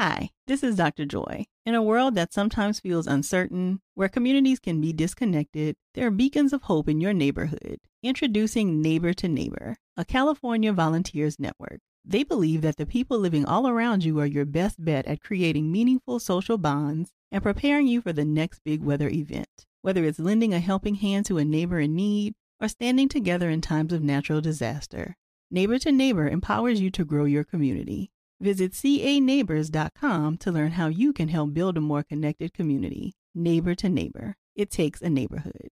Hi, this is Dr. Joy. In a world that sometimes feels uncertain, where communities can be disconnected, there are beacons of hope in your neighborhood. Introducing Neighbor to Neighbor, a California volunteers network. They believe that the people living all around you are your best bet at creating meaningful social bonds and preparing you for the next big weather event. Whether it's lending a helping hand to a neighbor in need or standing together in times of natural disaster, Neighbor to Neighbor empowers you to grow your community. Visit caneighbors.com to learn how you can help build a more connected community. Neighbor to Neighbor. It takes a neighborhood.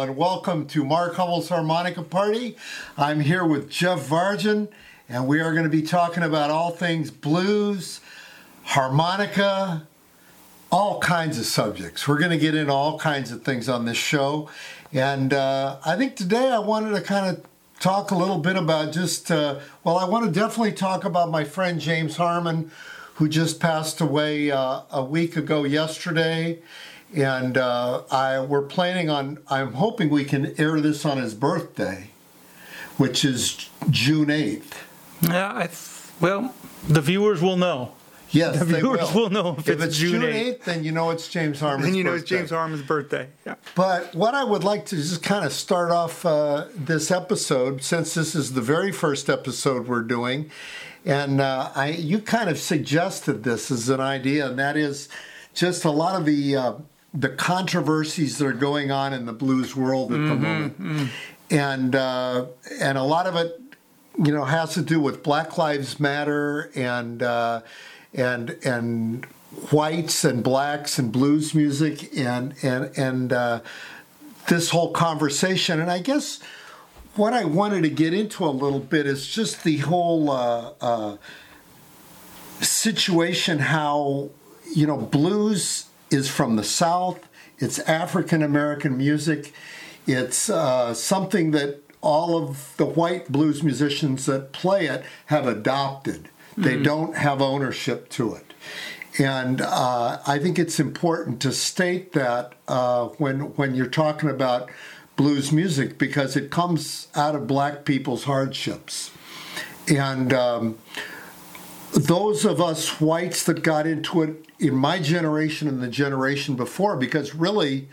And welcome to Mark Hummel's Harmonica Party. I'm here with Jeff Vargin, and we are going to be talking about all things blues, harmonica, all kinds of subjects. We're going to get into all kinds of things on this show, and uh, I think today I wanted to kind of talk a little bit about just, uh, well, I want to definitely talk about my friend James Harmon, who just passed away uh, a week ago yesterday and uh, I we're planning on. I'm hoping we can air this on his birthday, which is June eighth. Yeah, I th- well, the viewers will know. Yes, The they viewers will know if it's June 8th. then you know it's James Harmon's. And you know birthday. it's James Harmon's birthday. Yeah. But what I would like to just kind of start off uh, this episode, since this is the very first episode we're doing, and uh, I you kind of suggested this as an idea, and that is just a lot of the uh, the controversies that are going on in the blues world at the moment, and uh, and a lot of it, you know, has to do with Black Lives Matter and uh, and and whites and blacks and blues music and and and uh, this whole conversation. And I guess what I wanted to get into a little bit is just the whole uh, uh, situation. How you know blues is from the South. It's African American music. It's uh, something that all of the white blues musicians that play it have adopted. They don't have ownership to it. And uh, I think it's important to state that uh, when when you're talking about blues music because it comes out of black people's hardships. And um, those of us whites that got into it in my generation and the generation before, because really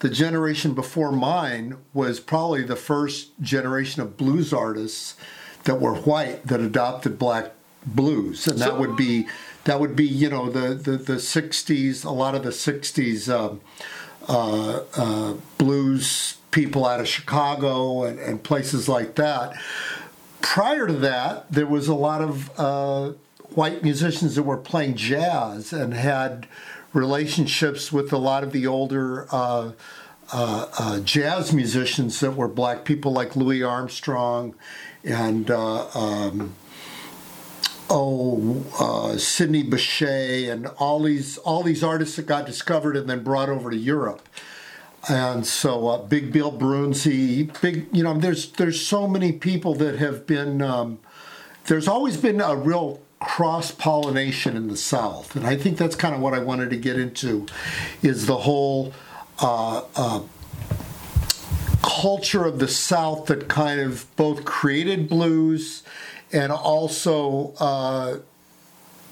the generation before mine was probably the first generation of blues artists that were white that adopted black blues, and that would be that would be you know the the, the 60s, a lot of the 60s um, uh, uh, blues people out of Chicago and, and places like that. Prior to that, there was a lot of uh, white musicians that were playing jazz and had relationships with a lot of the older uh, uh, uh, jazz musicians that were black people, like Louis Armstrong and uh, um, oh uh, Sidney Bechet and all these all these artists that got discovered and then brought over to Europe. And so, uh, Big Bill Broonzy, big, you know, there's there's so many people that have been. Um, there's always been a real cross pollination in the South, and I think that's kind of what I wanted to get into, is the whole uh, uh, culture of the South that kind of both created blues and also uh,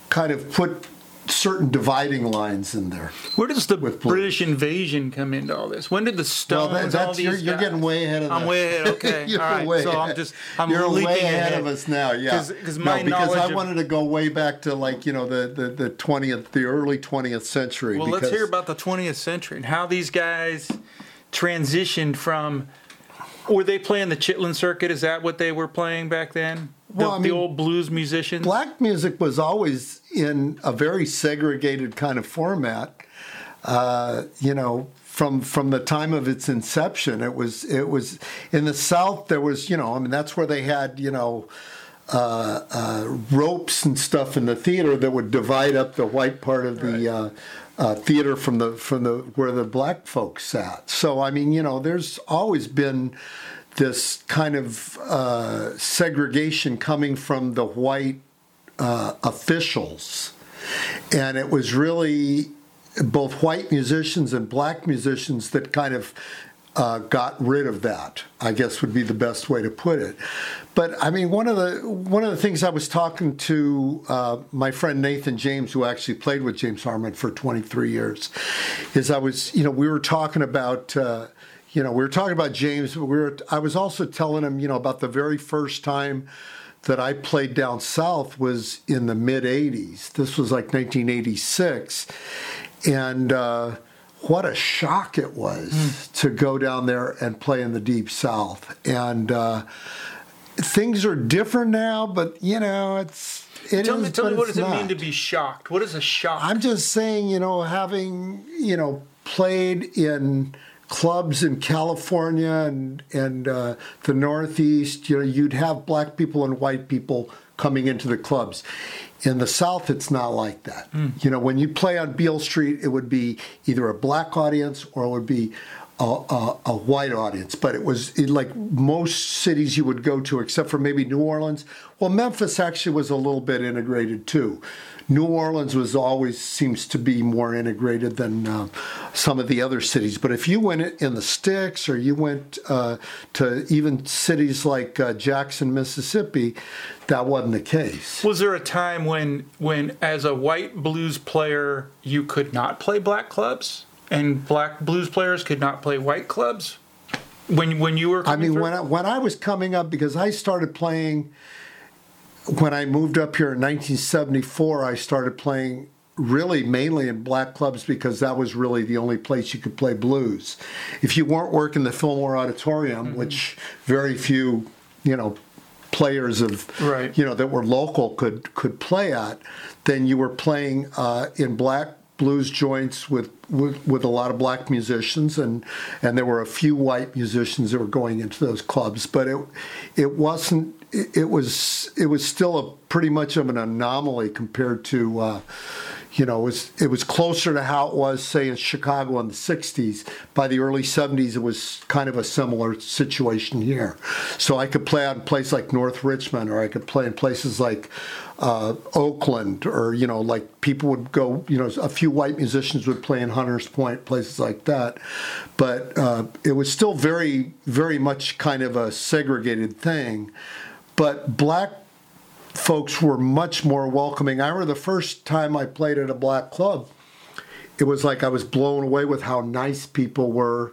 kind of put certain dividing lines in there. Where does the. British invasion come into all this? When did the Stones? Well, that- all these you're, you're getting way ahead of I'm this. way ahead. Okay, you're all right. way so I'm just I'm you're leaping way ahead, ahead of us now. Yeah, because no, my because I of- wanted to go way back to like you know the the, the 20th, the early 20th century. Well, let's hear about the 20th century and how these guys transitioned from. Were they playing the Chitlin circuit? Is that what they were playing back then? The, Well, I the mean, old blues musicians. black music was always in a very segregated kind of format. Uh, you know, from from the time of its inception, it was it was in the South. There was you know, I mean, that's where they had you know. Uh, uh, ropes and stuff in the theater that would divide up the white part of the uh, uh, theater from the from the where the black folks sat. So I mean, you know, there's always been this kind of uh, segregation coming from the white uh, officials. And it was really both white musicians and black musicians that kind of uh, got rid of that. I guess would be the best way to put it. But I mean, one of the one of the things I was talking to uh, my friend Nathan James, who actually played with James Harmon for 23 years, is I was you know we were talking about. Uh, you know, we were talking about James, but we were. I was also telling him, you know, about the very first time that I played down south was in the mid '80s. This was like 1986, and uh, what a shock it was to go down there and play in the deep south. And uh, things are different now, but you know, it's. It tell is, me, tell me what does it mean to be shocked? What is a shock? I'm just saying, you know, having you know played in clubs in California and and uh, the Northeast, you know, you'd have black people and white people coming into the clubs. In the South, it's not like that. You know, when you play on Beale Street, it would be either a black audience or it would be a, a, a white audience. But it was it, like most cities you would go to, except for maybe New Orleans. Well, Memphis actually was a little bit integrated too. New Orleans was always seems to be more integrated than uh, some of the other cities. But if you went in the sticks or you went uh, to even cities like uh, Jackson, Mississippi, that wasn't the case. Was there a time when, when as a white blues player, you could not play black clubs, and black blues players could not play white clubs? When when you were, I coming mean, through? when I, when I was coming up, because I started playing when I moved up here in 1974, I started playing really mainly in black clubs because that was really the only place you could play blues. If you weren't working the Fillmore Auditorium, Mm-hmm. which very few, you know, players of Right. you know that were local could could play at, then you were playing uh, in black blues joints with, with with a lot of black musicians and and there were a few white musicians that were going into those clubs but it it wasn't it, was it was still a pretty much of an anomaly compared to uh, you know, it was it was closer to how it was, say, in Chicago in the '60s. By the early '70s, it was kind of a similar situation here. So I could play out in places like North Richmond, or I could play in places like uh, Oakland, or you know, like people would go. You know, a few white musicians would play in Hunters Point, places like that. But uh, it was still very, very much kind of a segregated thing. But black folks were much more welcoming. I remember the first time I played at a black club, it was like I was blown away with how nice people were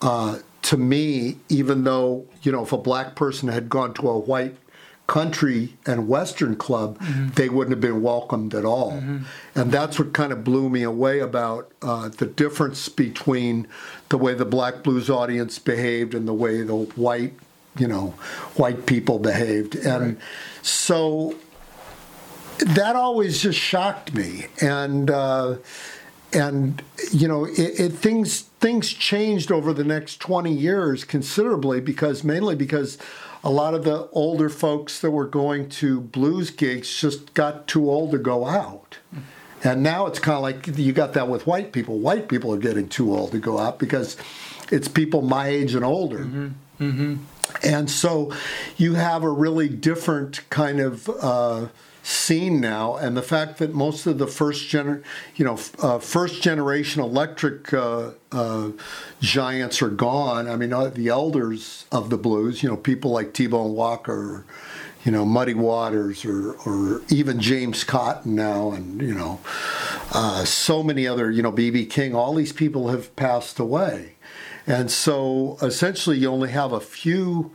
uh, to me, even though, you know, if a black person had gone to a white country and western club, they wouldn't have been welcomed at all. And that's what kind of blew me away about uh, the difference between the way the black blues audience behaved and the way the white you know, white people behaved. And so that always just shocked me. And, uh, and you know, it, it, things things changed over the next 20 years considerably because mainly because a lot of the older folks that were going to blues gigs just got too old to go out. And now it's kind of like you got that with white people. White people are getting too old to go out because it's people my age and older. Mm-hmm. Mm-hmm. And so you have a really different kind of uh, scene now, and the fact that most of the first gener, you know, uh, first generation electric uh, uh, giants are gone. I mean, uh, the elders of the blues, you know, people like T-Bone Walker, you know, Muddy Waters or, or even James Cotton now, and, you know, uh, so many other, you know, B.B. King, all these people have passed away. And so essentially you only have a few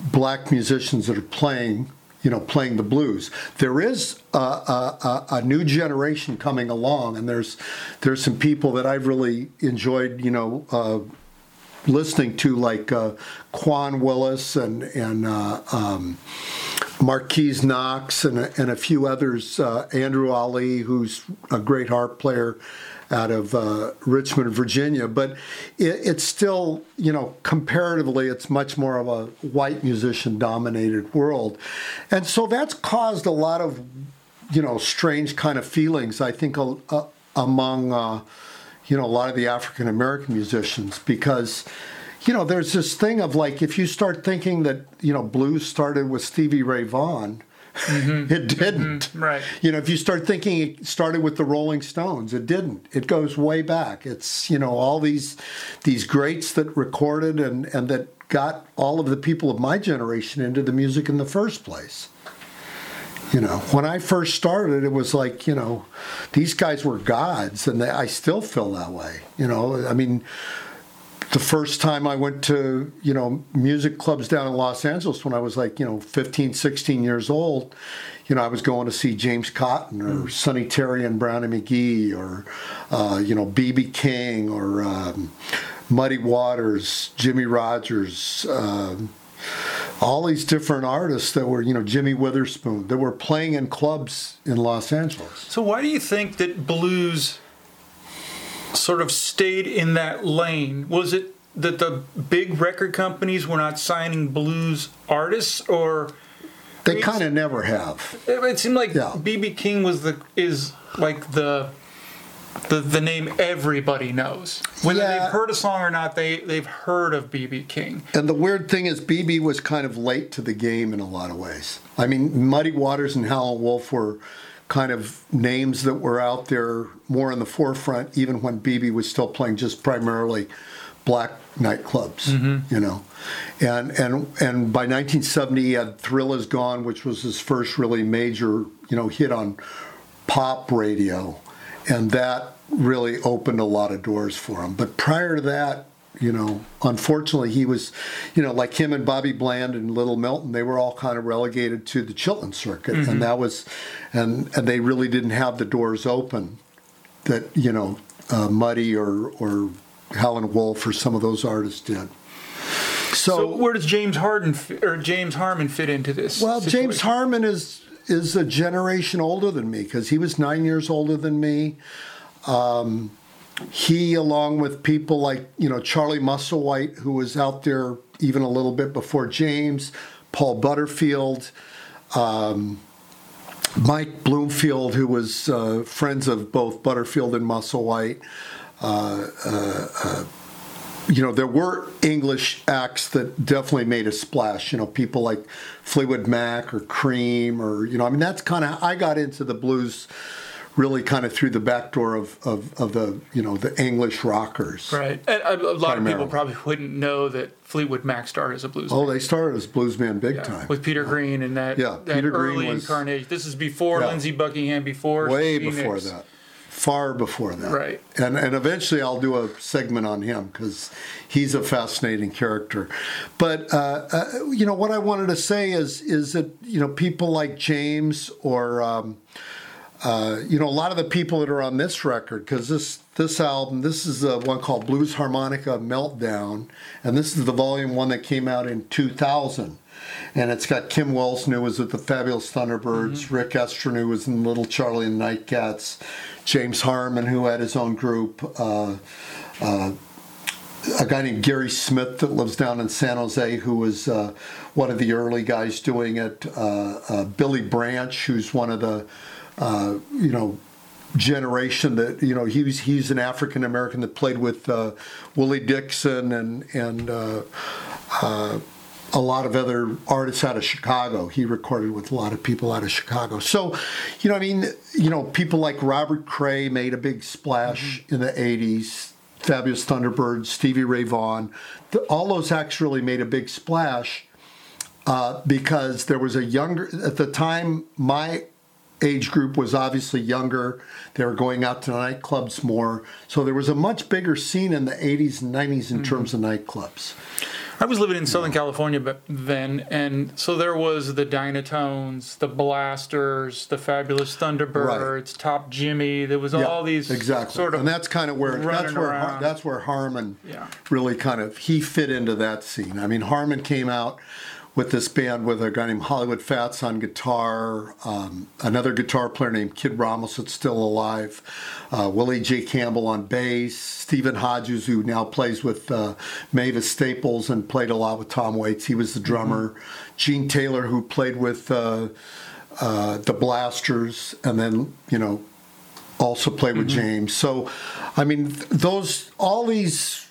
black musicians that are playing you know, playing the blues. There is a, a, a, new generation coming along, and there's there's some people that I've really enjoyed, you know, uh, listening to, like uh, Quan Willis and and uh, um, Marquise Knox and and a few others. Uh, Andrew Alli, who's a great harp player out of uh, Richmond, Virginia. But it, it's still, you know, comparatively, it's much more of a white musician dominated world. And so that's caused a lot of, you know, strange kind of feelings, I think, among, uh, you know, a lot of the African American musicians because you know, there's this thing of like if you start thinking that you know blues started with Stevie Ray Vaughan, Mm-hmm. it didn't. Mm-hmm. Right. You know, if you start thinking it started with the Rolling Stones, it didn't. It goes way back. It's you know all these these greats that recorded and and that got all of the people of my generation into the music in the first place. You know, when I first started, it was like you know, these guys were gods, and they, I still feel that way. You know, I mean the first time I went to, you know, music clubs down in Los Angeles when I was like, you know, 15, 16 years old, you know, I was going to see James Cotton or mm. Sonny Terry and Brownie McGhee or, uh, you know, B.B. King or um, Muddy Waters, Jimmy Rogers, uh, all these different artists that were, you know, Jimmy Witherspoon, that were playing in clubs in Los Angeles. So why do you think that blues sort of stayed in that lane? Was it that the big record companies were not signing blues artists, or they kind of never have? It seemed like BB yeah. King was the is like the the the name everybody knows. Whether yeah. they've heard a song or not, they they've heard of BB King. And the weird thing is, BB was kind of late to the game in a lot of ways. I mean, Muddy Waters and Howlin' Wolf were kind of names that were out there more in the forefront, even when BB was still playing just primarily black nightclubs, mm-hmm. you know. And and and by 1970, he had "Thrill Is Gone," which was his first really major, you know, hit on pop radio, and that really opened a lot of doors for him. But prior to that, you know, unfortunately, he was, you know, like him and Bobby Bland and Little Milton, they were all kind of relegated to the Chitlin circuit, mm-hmm. and that was, and and they really didn't have the doors open that you know uh, Muddy or or Howlin' Wolf or some of those artists did. So, so where does James Harden or James Harmon fit into this? Well, situation? James Harmon is is a generation older than me because he was nine years older than me. Um, he, along with people like you know Charlie Musselwhite, who was out there even a little bit before James, Paul Butterfield, um, Mike Bloomfield, who was uh, friends of both Butterfield and Musselwhite. Uh, uh, uh, you know, there were English acts that definitely made a splash. You know, people like Fleetwood Mac or Cream, or you know, I mean, that's kind of I got into the blues really kind of through the back door of, of, of the you know the English rockers. Right, and a, lot primarily. of people probably wouldn't know that Fleetwood Mac started as a blues. Oh, they started as bluesman big yeah, time with Peter Green and that yeah, that Peter early Green was, incarnation. This is before yeah, Lindsey Buckingham, before way Phoenix. before that. Far before that, right? And and eventually I'll do a segment on him because he's a fascinating character. But uh, uh, you know what I wanted to say is is that you know people like James or um, uh, you know, a lot of the people that are on this record, because this this album, this is the one called Blues Harmonica Meltdown, and this is the volume one that came out in 2000. And it's got Kim Wilson, who was with the Fabulous Thunderbirds, mm-hmm. Rick Estrin, who was in Little Charlie and the Nightcats, James Harmon, who had his own group, uh, uh, a guy named Gary Smith that lives down in San Jose, who was uh, one of the early guys doing it, uh, uh, Billy Branch, who's one of the uh, you know, generation that you know he was he's an African American that played with uh, Willie Dixon and and uh, uh, a lot of other artists out of Chicago. He recorded with a lot of people out of Chicago. So, you know, I mean, you know, people like Robert Cray made a big splash mm-hmm. in the '80s. Fabulous Thunderbirds, Stevie Ray Vaughan, the, all those acts really made a big splash. uh, because there was a younger at the time my age group was obviously younger they were going out to nightclubs more so there was a much bigger scene in the 80s and 90s in mm-hmm. terms of nightclubs I was living in Southern California then, and so there was the Dynatones, the Blasters, the Fabulous Thunderbirds, Top Jimmy. There was all these exactly sort of and that's kind of where that's where Har- around. that's where Harmon Yeah. really kind of he fit into that scene. I mean, Harmon came out with this band with a guy named Hollywood Fats on guitar, um, another guitar player named Kid Ramos that's still alive, uh, Willie J. Campbell on bass, Stephen Hodges who now plays with uh, Mavis Staples and played a lot with Tom Waits. He was the drummer. Gene Taylor who played with uh, uh, the Blasters, and then you know also played with James. So, I mean, those all these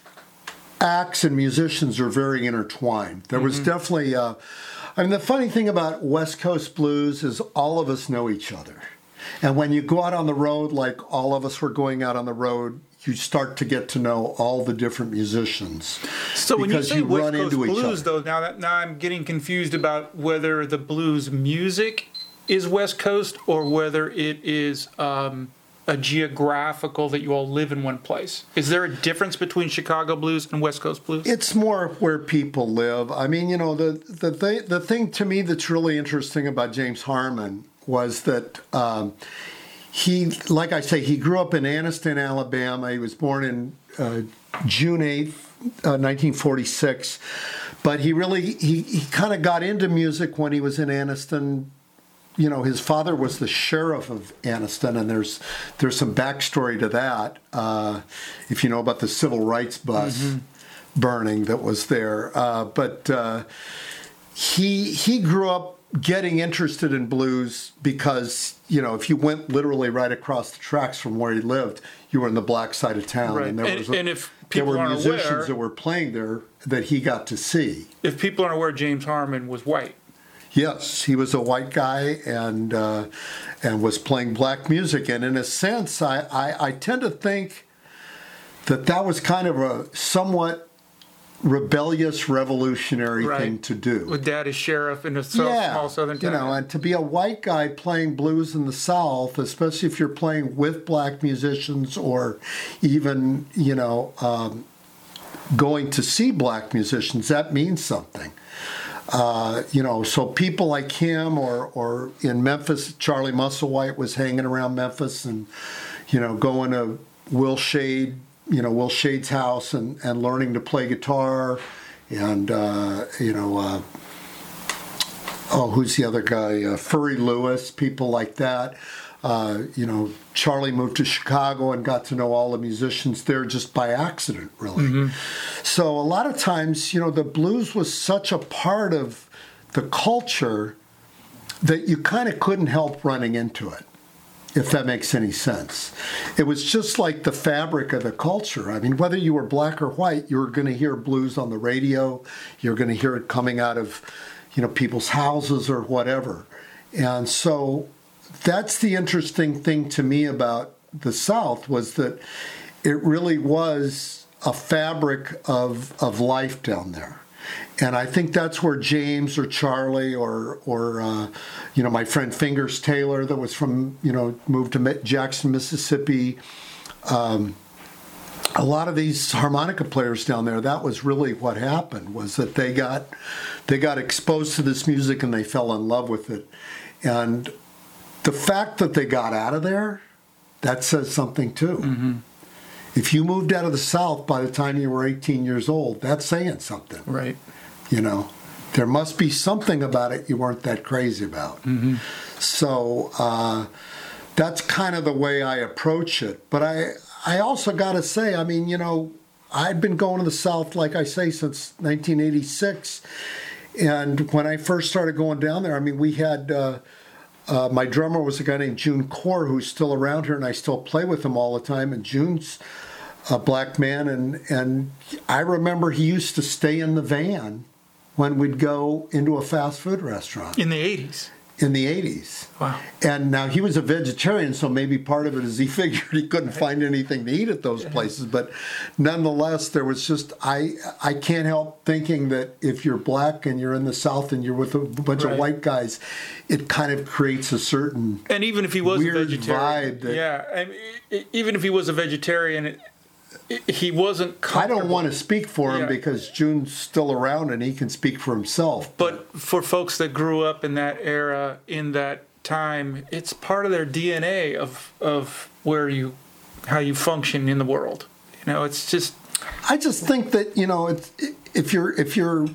acts and musicians are very intertwined. There was definitely, uh, I mean, the funny thing about West Coast blues is all of us know each other, and when you go out on the road, like all of us were going out on the road. You start to get to know all the different musicians. So when you say you West run Coast into blues, though, now that now I'm getting confused about whether the blues music is West Coast or whether it is um, a geographical that you all live in one place. Is there a difference between Chicago blues and West Coast blues? It's more where people live. I mean, you know, the the th- the thing to me that's really interesting about James Harmon was that um, he, like I say, he grew up in Anniston, Alabama. He was born in uh, June eighth, uh, nineteen forty six. But he really he, he kind of got into music when he was in Anniston you know, his father was the sheriff of Anniston, and there's there's some backstory to that. Uh, if you know about the civil rights bus burning that was there, uh, but uh, he he grew up getting interested in blues because you know if you went literally right across the tracks from where he lived, you were in the black side of town, Right. and there And- was a- and if there were musicians aware- that were playing there that he got to see. if people aren't aware, James Harmon was white. Yes, he was a white guy and uh, and was playing black music. And in a sense, I, I, I tend to think that that was kind of a somewhat rebellious, revolutionary Right. thing to do. With dad as sheriff in a so- yeah, small southern town. you know, and to be a white guy playing blues in the South, especially if you're playing with black musicians or even you know um, going to see black musicians, that means something. Uh, you know, so people like him or or in Memphis, Charlie Musselwhite was hanging around Memphis and you know going to Will Shade, you know Will Shade's house and and learning to play guitar, and uh, you know. Uh, oh, who's the other guy? Uh, Furry Lewis, people like that. Uh, you know, Charlie moved to Chicago and got to know all the musicians there just by accident, really. So a lot of times, you know, the blues was such a part of the culture that you kind of couldn't help running into it, if that makes any sense. It was just like the fabric of the culture. I mean, whether you were black or white, you were going to hear blues on the radio, you're going to hear it coming out of, you know, people's houses or whatever. And so that's the interesting thing to me about the South was that it really was a fabric of of life down there. And I think that's where James or Charlie or or uh, you know my friend Fingers Taylor that was from you know moved to Jackson, Mississippi. Um, a lot of these harmonica players down there, that was really what happened was that they got they got exposed to this music and they fell in love with it. And the fact that they got out of there, that says something too. If you moved out of the South by the time you were 18 years old, that's saying something. right. You know, there must be something about it you weren't that crazy about. So uh, that's kind of the way I approach it. But I, I also got to say, I mean, you know, I'd been going to the South, like I say, since 1986. And when I first started going down there, I mean, we had. Uh, uh, my drummer was a guy named June Core, who's still around here, and I still play with him all the time. And June's a black man, and and I remember he used to stay in the van when we'd go into a fast food restaurant. In the 80s. In the 80s. Wow. And now he was a vegetarian, so maybe part of it is he figured he couldn't find anything to eat at those places. But nonetheless, there was just I I can't help thinking that if you're black and you're in the South and you're with a bunch Right. of white guys, it kind of creates a certain And even if he was a vegetarian, vibe that- yeah, and e- even if he was a vegetarian, he wasn't. I don't want to speak for him Yeah. because June's still around and he can speak for himself. But for folks that grew up in that era, in that time, it's part of their DNA of of where you, how you function in the world. You know, it's just I just think that you know, it's, if you're if you're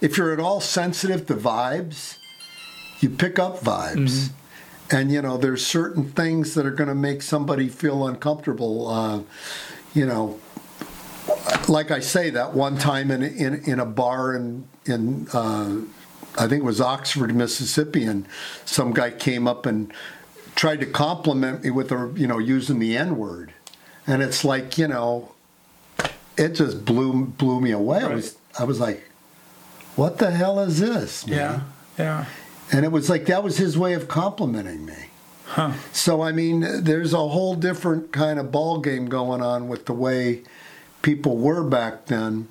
if you're at all sensitive to vibes, you pick up vibes, and you know, there's certain things that are going to make somebody feel uncomfortable. Uh, you know, like I say, that one time in in, in a bar in in uh, I think it was Oxford, Mississippi, and some guy came up and tried to compliment me with a you know using the N word, and it's like you know it just blew blew me away. I was I was like, what the hell is this? man?" yeah, yeah. And it was like that was his way of complimenting me. Huh. So I mean, there's a whole different kind of ball game going on with the way people were back then,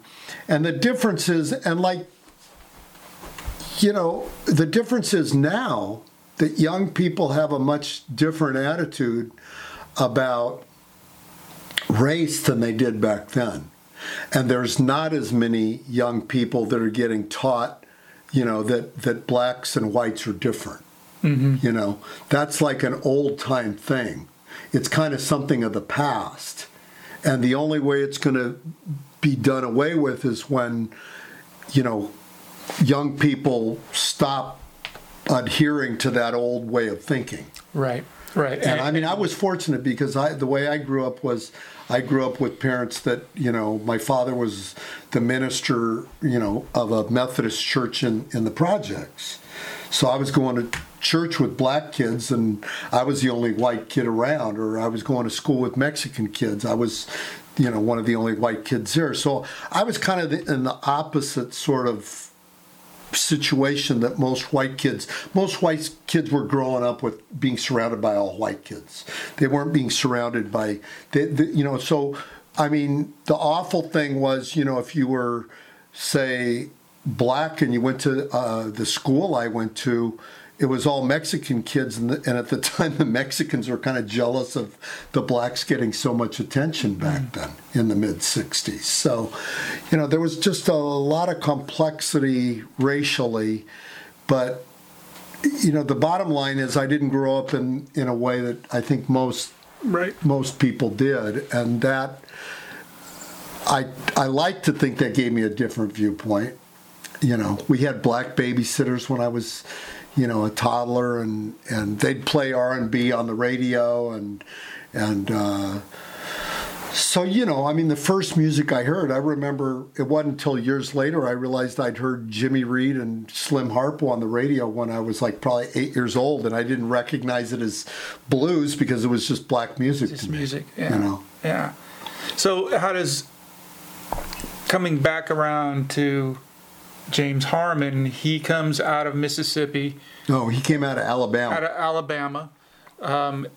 and the differences, and like, you know, the differences now that young people have a much different attitude about race than they did back then, and there's not as many young people that are getting taught, you know, that that blacks and whites are different. Mm-hmm. You know, that's like an old time thing. It's kind of something of the past. And the only way it's going to be done away with is when, you know, young people stop adhering to that old way of thinking. Right, right. And I mean, I was fortunate because I, the way I grew up was I grew up with parents that, you know, my father was the minister, you know, of a Methodist church in, in the projects. So I was going to church with black kids and I was the only white kid around, or I was going to school with Mexican kids. I was, you know, one of the only white kids there. So I was kind of in the opposite sort of situation that most white kids most white kids were growing up with being surrounded by all white kids they weren't being surrounded by they, you know so i mean the awful thing was you know if you were say black and you went to uh, the school i went to it was all Mexican kids, and, the, and at the time, the Mexicans were kind of jealous of the blacks getting so much attention back then in the mid 60s. So, you know, there was just a lot of complexity racially, but, you know, the bottom line is I didn't grow up in, in a way that I think most right. most people did, and that I I like to think that gave me a different viewpoint. You know, we had black babysitters when I was, you know, a toddler, and and they'd play R and B on the radio, and and uh, so you know, I mean, the first music I heard, I remember it wasn't until years later I realized I'd heard Jimmy Reed and Slim Harpo on the radio when I was like probably eight years old, and I didn't recognize it as blues because it was just black music Just to me. music. Yeah. You know. Yeah. So how does coming back around to James Harmon? He comes out of Mississippi, No, he came out of Alabama. out of Alabama, um,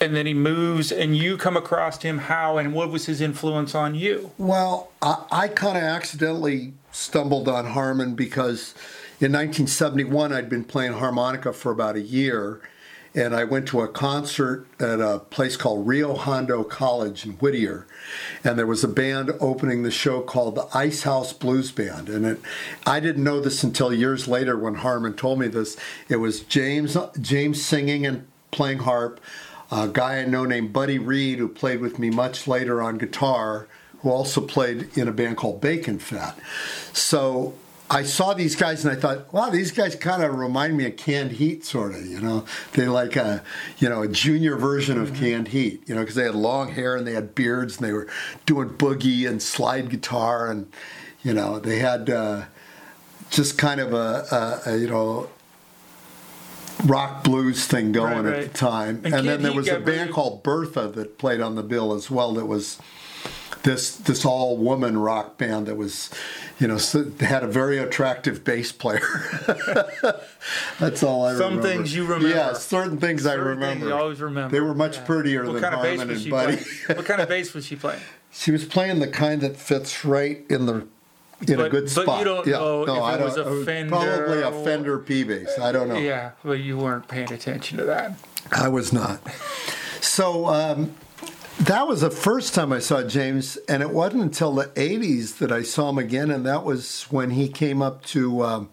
and then he moves, and you come across him. How and what was his influence on you? Well, I, I kind of accidentally stumbled on Harmon because in 1971 I'd been playing harmonica for about a year, and I went to a concert at a place called Rio Hondo College in Whittier, and there was a band opening the show called the Ice House Blues Band, and it, I didn't know this until years later when Harmon told me this. It was James James singing and playing harp, a guy I know named Buddy Reed who played with me much later on guitar who also played in a band called Bacon Fat. So I saw these guys and I thought, wow, these guys kind of remind me of Canned Heat, sort of. You know, they like a, you know, a junior version of Canned Heat. You know, because they had long hair and they had beards and they were doing boogie and slide guitar and, you know, they had uh, just kind of a, a, a you know rock blues thing going Right, at the time. And And, then there was a band really- called Bertha that played on the bill as well. That was this this all woman rock band that was, you know, had a very attractive bass player. That's all I Some remember. Some things you remember. Yeah, certain things I Certain things remember. you always remember. They were much Yeah. prettier What than kind Harmon and Buddy. playing? what kind of bass was she playing? She was playing the kind that fits right in the in a But- good but you spot. don't yeah. know no, if I it was don't. a Fender probably a Fender P bass. I don't know. Yeah, but you weren't paying attention to that. I was not. So um, that was the first time I saw James, and it wasn't until the '80s that I saw him again, and that was when he came up to um,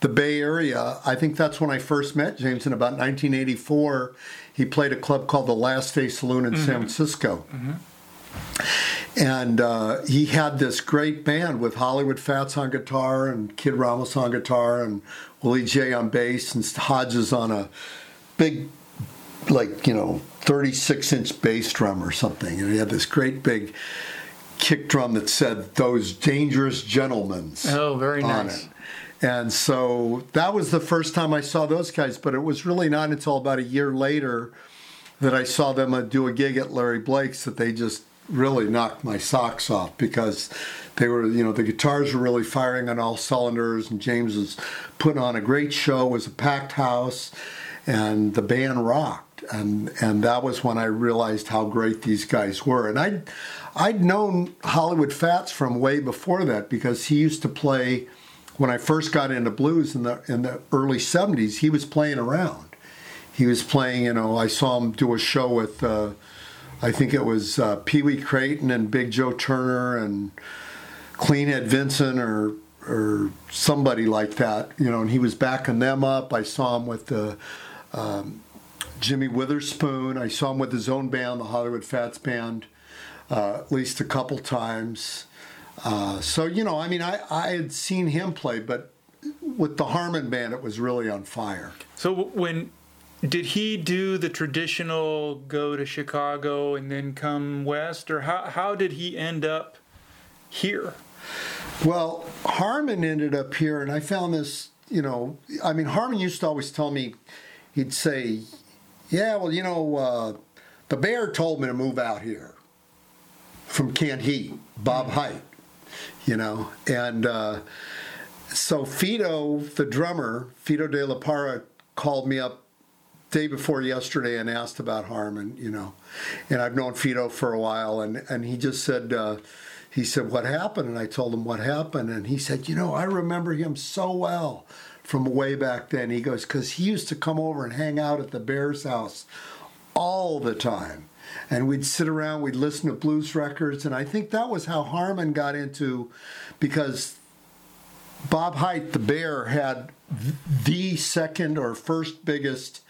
the Bay Area. I think that's when I first met James in about 1984. He played a club called the Last Day Saloon in San Francisco. And uh, he had this great band with Hollywood Fats on guitar and Kid Ramos on guitar and Willie J on bass and Hodges on a big, like, you know, 36 inch bass drum or something. And he had this great big kick drum that said, Those Dangerous Gentlemen." Oh, very on nice. it. And so that was the first time I saw those guys, but it was really not until about a year later that I saw them uh, do a gig at Larry Blake's that they just really knocked my socks off because they were, you know, the guitars were really firing on all cylinders, and James was putting on a great show. It was a packed house, and the band rocked, and and that was when I realized how great these guys were. And I'd I'd known Hollywood Fats from way before that because he used to play when I first got into blues in the in the early '70s. He was playing around he was playing, you know, I saw him do a show with, uh, I think it was uh, Pee Wee Crayton and Big Joe Turner and Cleanhead Vinson or or somebody like that, you know, and he was backing them up. I saw him with the um, Jimmy Witherspoon. I saw him with his own band, the Hollywood Fats Band, uh, at least a couple times. Uh, so you know, I mean, I, I had seen him play, but with the Harmon Band, it was really on fire. So when did he do the traditional go to Chicago and then come west, or how how did he end up here? Well, Harmon ended up here, and I found this, you know, I mean, Harmon used to always tell me, he'd say, Yeah, well, you know, uh, the bear told me to move out here from Canned Heat, Bob Hite, you know, and uh, so Fito, the drummer, Fito de la Parra, called me up day before yesterday and asked about Harmon, you know, and I've known Fito for a while, and and he just said, uh, he said, what happened? And I told him what happened, and he said, you know, I remember him so well from way back then. He goes, because he used to come over and hang out at the Bears house all the time. And we'd sit around, we'd listen to blues records, and I think that was how Harmon got into, because Bob Hite, the Bear, had the second or first biggest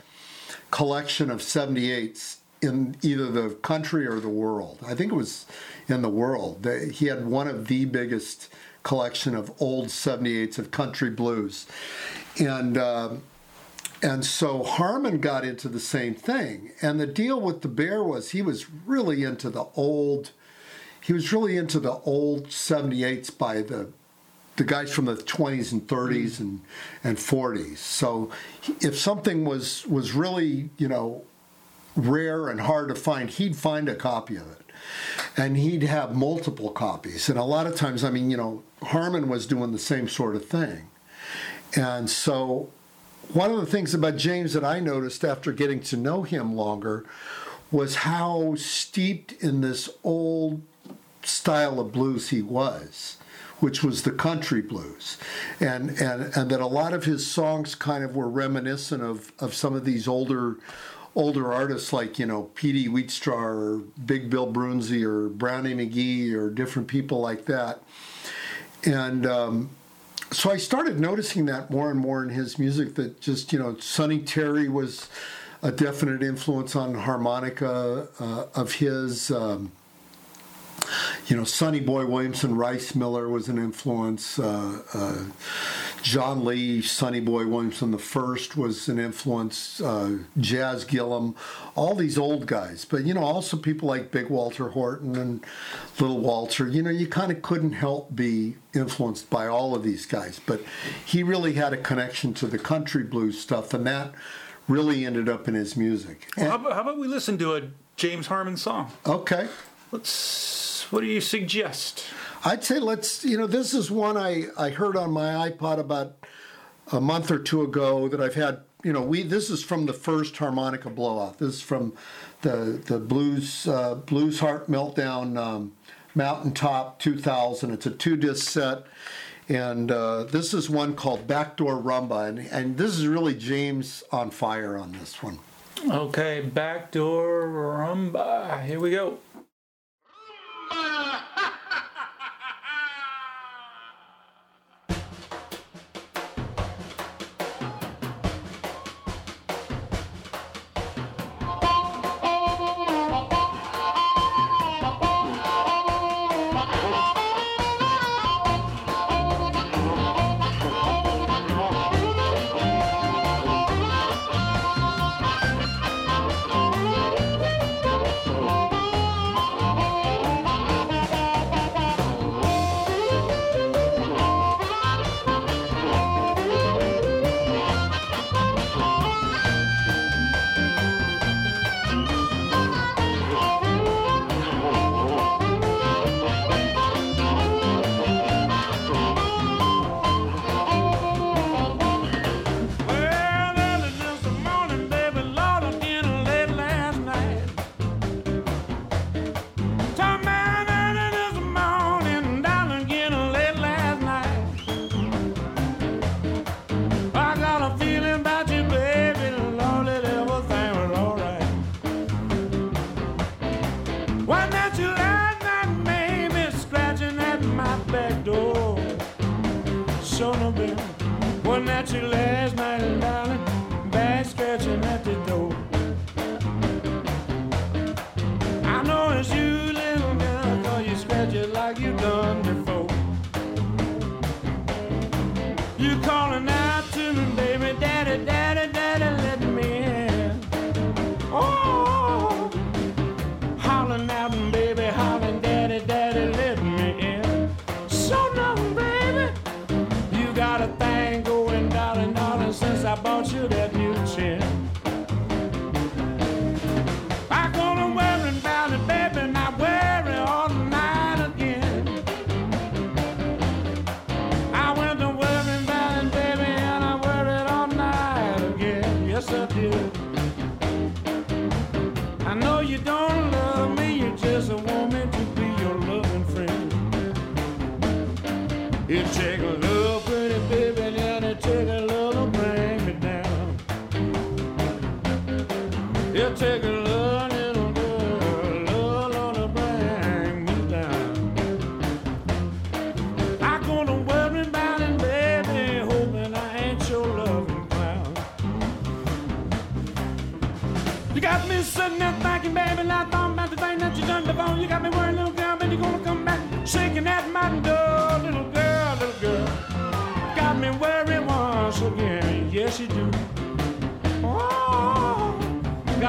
collection of 78s in either the country or the world. I think it was in the world. He had one of the biggest collection of old 78s of country blues. And um, and so Harmon got into the same thing. And the deal with the Bear was he was really into the old he was really into the old 78s by the the guys from the 20s and 30s and, and 40s. So if something was was really, you know, rare and hard to find, he'd find a copy of it. And he'd have multiple copies. And a lot of times, I mean, you know, Harmon was doing the same sort of thing. And so one of the things about James that I noticed after getting to know him longer was how steeped in this old style of blues he was, which was the country blues. And, and, and that a lot of his songs kind of were reminiscent of, of some of these older older artists like, you know, Peetie Wheatstraw or Big Bill Broonzy or Brownie McGhee or different people like that. And um, so I started noticing that more and more in his music that just, you know, Sonny Terry was a definite influence on harmonica uh, of his. Um, you know, Sonny Boy Williamson, Rice Miller was an influence. Uh, uh, John Lee, Sonny Boy Williamson the first was an influence. Uh, Jazz Gillum, all these old guys. But you know, also people like Big Walter Horton and Little Walter. You know, you kind of couldn't help be influenced by all of these guys. But he really had a connection to the country blues stuff, and that really ended up in his music. Well, how, about, how about we listen to a James Harmon song? Okay. Let's. What do you suggest? I'd say let's, you know, this is one I, I heard on my iPod about a month or two ago that I've had, you know, we this is from the first harmonica blowout. This is from the the blues uh, blues harp meltdown um, mountaintop 2000. It's a two disc set, and uh, this is one called Backdoor Rumba, and and this is really James on fire on this one. Okay, backdoor rumba. Here we go.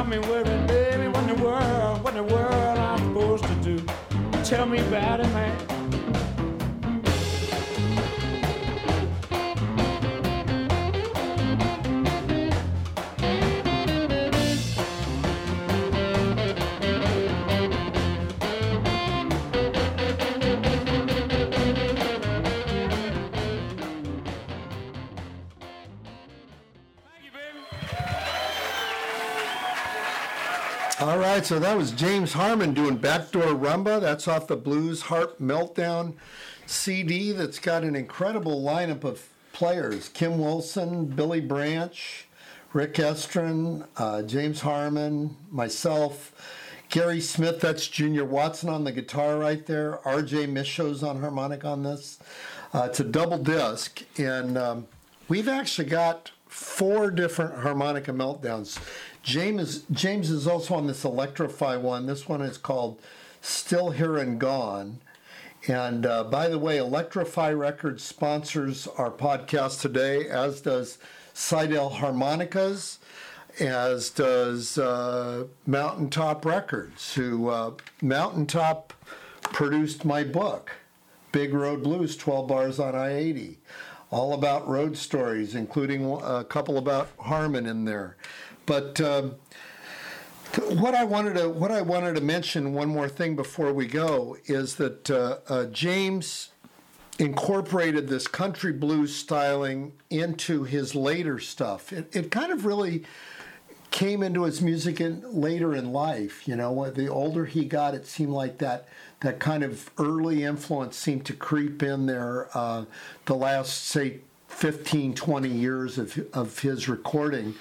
Got me worried, baby, what in the world, what in the world I'm supposed to do? Tell me about it, man. Right, so that was James Harman doing Backdoor Rumba. That's off the Blues Harp Meltdown CD that's got an incredible lineup of players Kim Wilson, Billy Branch, Rick Estrin, uh, James Harman, myself, Gary Smith, that's Junior Watson on the guitar right there, RJ Mischo's on harmonic on this. Uh, it's a double disc, and um, we've actually got four different harmonica meltdowns. James James is also on this Electro-Fi one. This one is called Still Here and Gone. And uh, by the way, Electro-Fi Records sponsors our podcast today, as does Seydel Harmonicas, as does uh, Mountaintop Records, who uh, Mountaintop produced my book, Big Road Blues 12 Bars on I 80. All about road stories, including a couple about Harman in there. But um, what I wanted to what I wanted to mention one more thing before we go is that uh, uh, James incorporated this country blues styling into his later stuff. It, it kind of really came into his music in, later in life. You know, the older he got, it seemed like that that kind of early influence seemed to creep in there. Uh, the last say 15, 20 years of of his recording.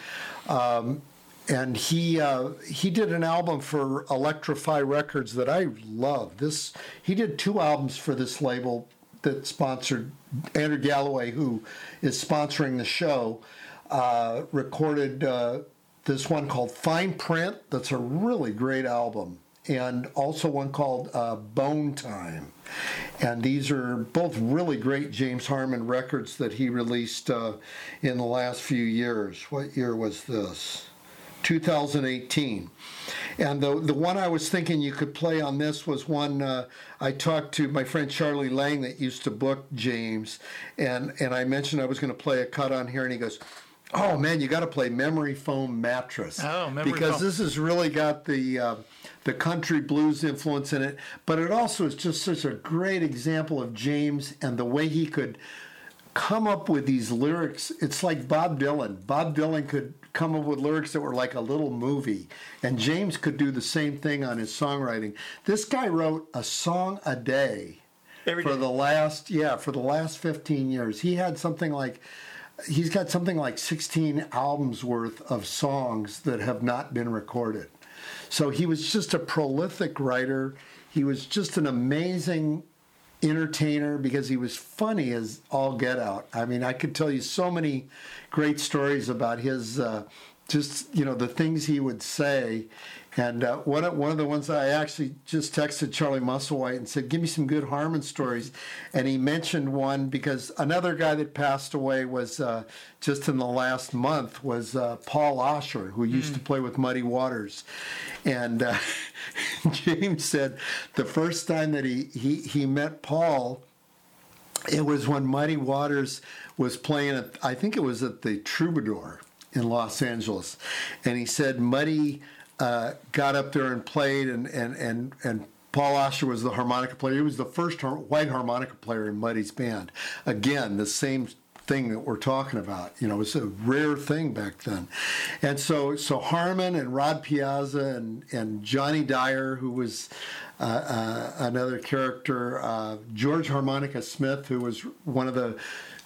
Um, and he uh, he did an album for Electro-Fi Records that I love. This he did two albums for this label that sponsored Andrew Galloway, who is sponsoring the show, uh, recorded uh, this one called Fine Print. That's a really great album, and also one called uh, Bone Time. And these are both really great James Harman records that he released uh, in the last few years. What year was this? 2018. And the the one I was thinking you could play on this was one uh, I talked to my friend Charlie Lang that used to book James, and and I mentioned I was going to play a cut on here, and he goes. Oh man, you got to play Memory Foam Mattress. Oh, Memory because Foam. this has really got the uh, the country blues influence in it, but it also is just such a great example of James and the way he could come up with these lyrics. It's like Bob Dylan. Bob Dylan could come up with lyrics that were like a little movie, and James could do the same thing on his songwriting. This guy wrote a song a day Every for day. the last yeah for the last 15 years. He had something like he's got something like 16 albums worth of songs that have not been recorded. So he was just a prolific writer. He was just an amazing entertainer because he was funny as all get out. I mean, I could tell you so many great stories about his uh, just you know the things he would say. And uh, one of, one of the ones I actually just texted Charlie Musselwhite and said, "Give me some good Harman stories," and he mentioned one because another guy that passed away was uh, just in the last month was uh, Paul Oscher, who used to play with Muddy Waters, and uh, James said the first time that he he, he met Paul it was when Muddy Waters was playing at, I think it was at the Troubadour in Los Angeles. And he said Muddy uh, got up there and played, and, and, and, and Paul Oscher was the harmonica player. He was the first har- white harmonica player in Muddy's band. Again, the same thing that we're talking about. You know, it was a rare thing back then. And so, so Harman and Rod Piazza and, and Johnny Dyer, who was uh, uh, another character, uh, George Harmonica Smith, who was one of the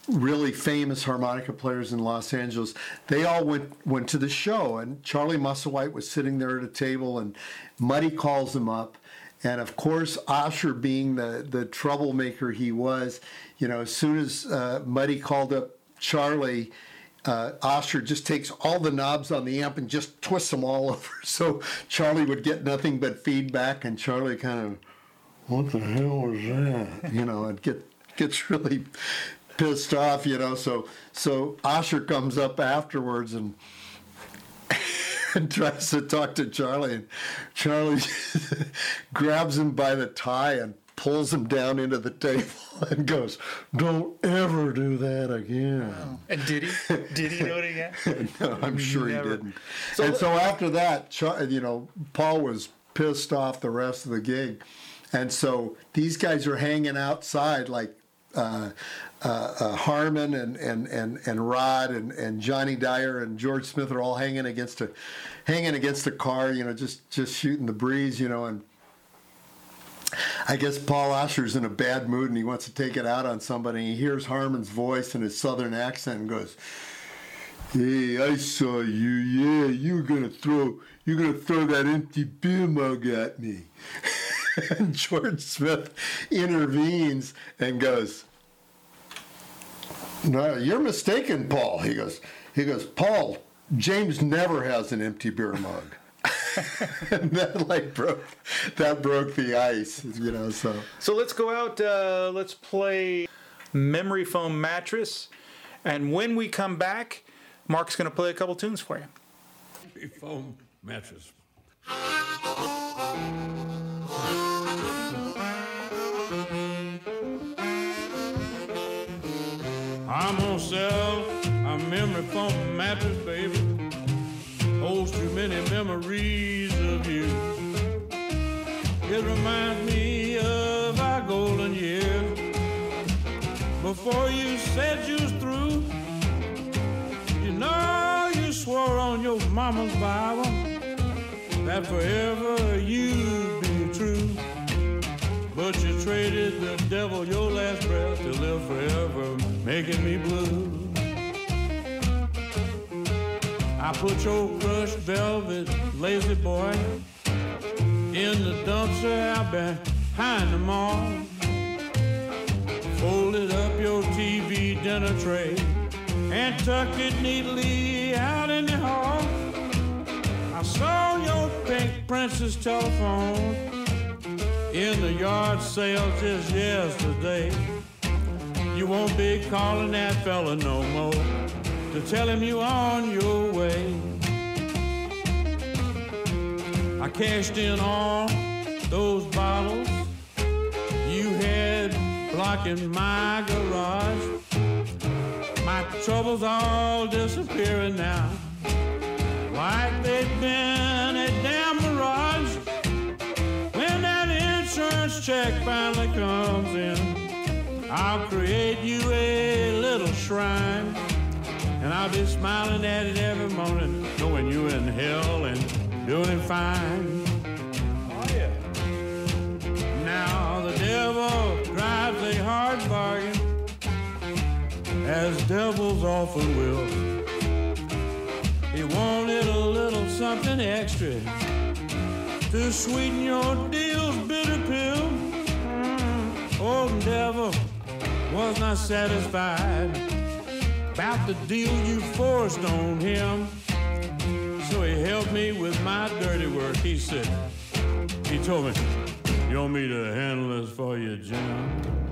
really famous harmonica players in Los Angeles. They all went went to the show, and Charlie Musselwhite was sitting there at a table, and Muddy calls him up. And of course, Oscher, being the, the troublemaker he was, you know, as soon as uh, Muddy called up Charlie, uh, Oscher just takes all the knobs on the amp and just twists them all over. So Charlie would get nothing but feedback, and Charlie kind of, what the hell was that? You know, and get gets really pissed off. You know, so so Oscher comes up afterwards and. and tries to talk to Charlie, and Charlie grabs him by the tie and pulls him down into the table and goes, "Don't ever do that again." And did he? Did he do it again? No, I'm sure Never. he didn't. and so after that, you know, Paul was pissed off the rest of the gig, and so these guys are hanging outside like. Uh, uh, uh, Harman and, and, and, and Rod and, and Johnny Dyer and George Smith are all hanging against a hanging against a car, you know, just just shooting the breeze, you know, and I guess Paul Oscher's in a bad mood and he wants to take it out on somebody. He hears Harman's voice and his southern accent and goes, Hey, I saw you. Yeah, you're gonna throw you're gonna throw that empty beer mug at me. and George Smith intervenes and goes, No, you're mistaken, Paul. He goes, he goes, Paul, James never has an empty beer mug. and that like broke that broke the ice, you know, so So let's go out. Uh, let's play Memory Foam Mattress. And when we come back, Mark's going to play a couple tunes for you. foam mattress. I'm gonna sell a memory foam mattress, baby. holds too many memories of you. It reminds me of our golden years. Before you said you was through, you know you swore on your mama's Bible that forever true. But you traded the devil your last breath to live forever, making me blue. I put your crushed velvet lazy boy in the dumpster out behind the mall. Folded up your TV dinner tray and tucked it neatly out in the hall. I saw your pink princess telephone in the yard sale just yesterday. You won't be calling that fella no more to tell him you're on your way. I cashed in all those bottles you had blocking my garage. My troubles all disappearing now, like they've been a damn insurance check finally comes in, I'll create you a little shrine. And I'll be smiling at it every morning, knowing you're in hell and doing fine. Oh, yeah. Now the devil drives a hard bargain, as devils often will. He wanted a little something extra to sweeten your deal's. Old devil was not satisfied about the deal you forced on him. So he helped me with my dirty work. He said, he told me, you want me to handle this for you, Jim?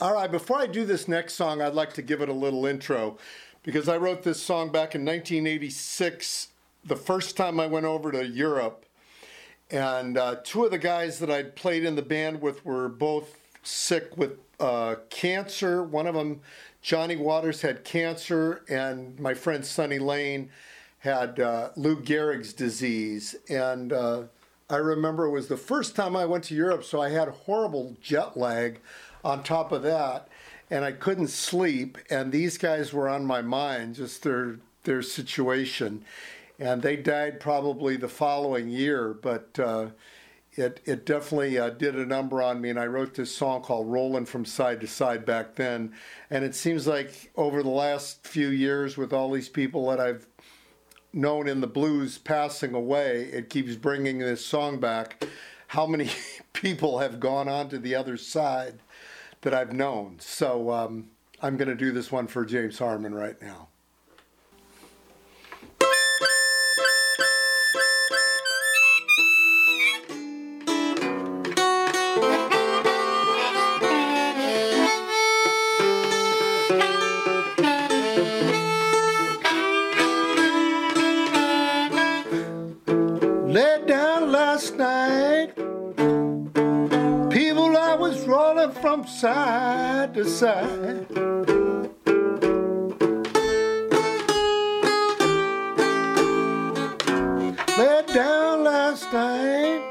All right, before I do this next song, I'd like to give it a little intro because I wrote this song back in 1986, the first time I went over to Europe. And uh, two of the guys that I'd played in the band with were both sick with uh, cancer. One of them, Johnny Waters, had cancer, and my friend Sonny Lane had uh, Lou Gehrig's disease. And uh, I remember it was the first time I went to Europe, so I had horrible jet lag on top of that, and I couldn't sleep. And these guys were on my mind, just their their situation, and they died probably the following year. But uh, it it definitely uh, did a number on me, and I wrote this song called "Rolling from Side to Side" back then. And it seems like over the last few years, with all these people that I've known in the blues passing away, it keeps bringing this song back. How many people have gone on to the other side that I've known? So um, I'm going to do this one for James Harman right now. Side to side. Laid down last night.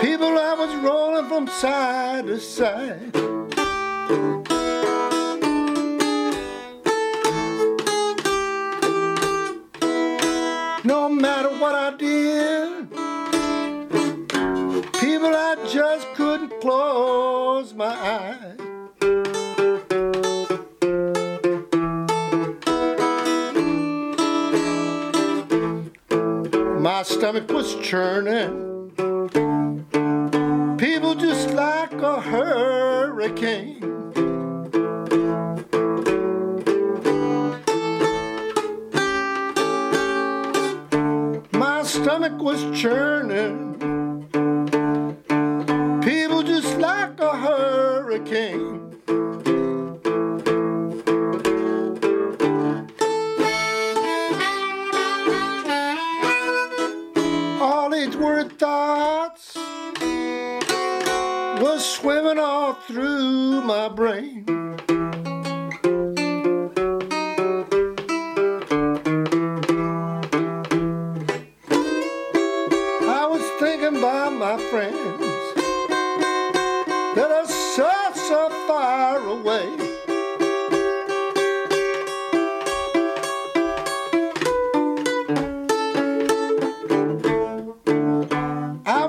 People, I was rolling from side to side. close my eyes. My stomach was churning, people just like a hurricane. My stomach was churning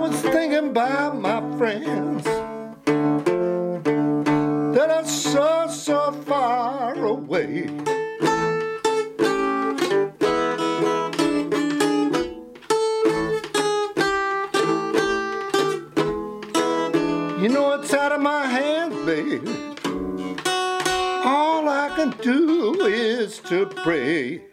was thinking about my friends that are so, so far away. You know it's out of my hands, baby. All I can do is to pray.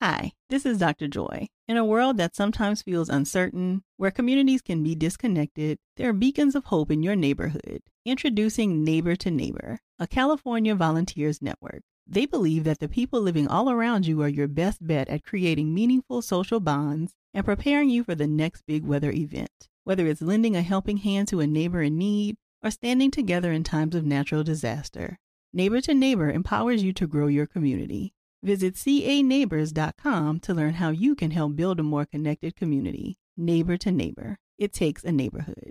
Hi, this is Dr. Joy. In a world that sometimes feels uncertain, where communities can be disconnected, there are beacons of hope in your neighborhood. Introducing Neighbor to Neighbor, a California volunteers network. They believe that the people living all around you are your best bet at creating meaningful social bonds and preparing you for the next big weather event. Whether it's lending a helping hand to a neighbor in need or standing together in times of natural disaster, Neighbor to Neighbor empowers you to grow your community. Visit caneighbors.com to learn how you can help build a more connected community. Neighbor to neighbor. It takes a neighborhood.